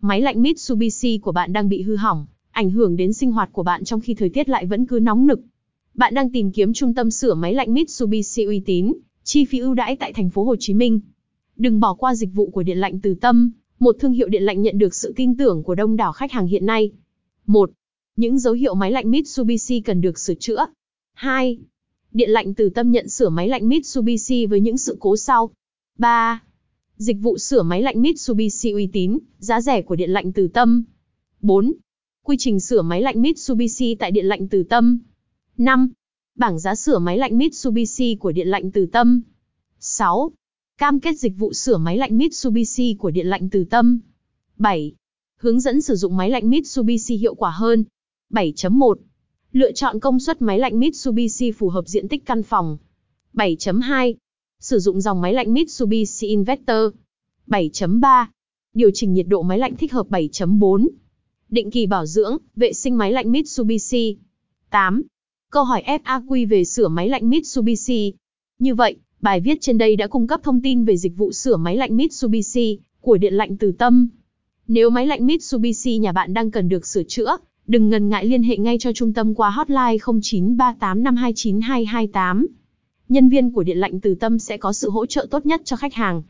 Máy lạnh Mitsubishi của bạn đang bị hư hỏng, ảnh hưởng đến sinh hoạt của bạn trong khi thời tiết lại vẫn cứ nóng nực. Bạn đang tìm kiếm trung tâm sửa máy lạnh Mitsubishi uy tín, chi phí ưu đãi tại thành phố Hồ Chí Minh. Đừng bỏ qua dịch vụ của Điện lạnh Từ Tâm, một thương hiệu điện lạnh nhận được sự tin tưởng của đông đảo khách hàng hiện nay. 1. Những dấu hiệu máy lạnh Mitsubishi cần được sửa chữa. 2. Điện lạnh Từ Tâm nhận sửa máy lạnh Mitsubishi với những sự cố sau. 3. Dịch vụ sửa máy lạnh Mitsubishi uy tín, giá rẻ của Điện lạnh Từ Tâm. 4. Quy trình sửa máy lạnh Mitsubishi tại Điện lạnh Từ Tâm. 5. Bảng giá sửa máy lạnh Mitsubishi của Điện lạnh Từ Tâm. 6. Cam kết dịch vụ sửa máy lạnh Mitsubishi của Điện lạnh Từ Tâm. 7. Hướng dẫn sử dụng máy lạnh Mitsubishi hiệu quả hơn. 7.1. Lựa chọn công suất máy lạnh Mitsubishi phù hợp diện tích căn phòng. 7.2. Sử dụng dòng máy lạnh Mitsubishi Inverter. 7.3. Điều chỉnh nhiệt độ máy lạnh thích hợp 7.4. Định kỳ bảo dưỡng, vệ sinh máy lạnh Mitsubishi. 8. Câu hỏi FAQ về sửa máy lạnh Mitsubishi. Như vậy, bài viết trên đây đã cung cấp thông tin về dịch vụ sửa máy lạnh Mitsubishi của Điện lạnh Từ Tâm. Nếu máy lạnh Mitsubishi nhà bạn đang cần được sửa chữa, đừng ngần ngại liên hệ ngay cho trung tâm qua hotline 0938529228. Nhân viên của Điện lạnh Từ Tâm sẽ có sự hỗ trợ tốt nhất cho khách hàng.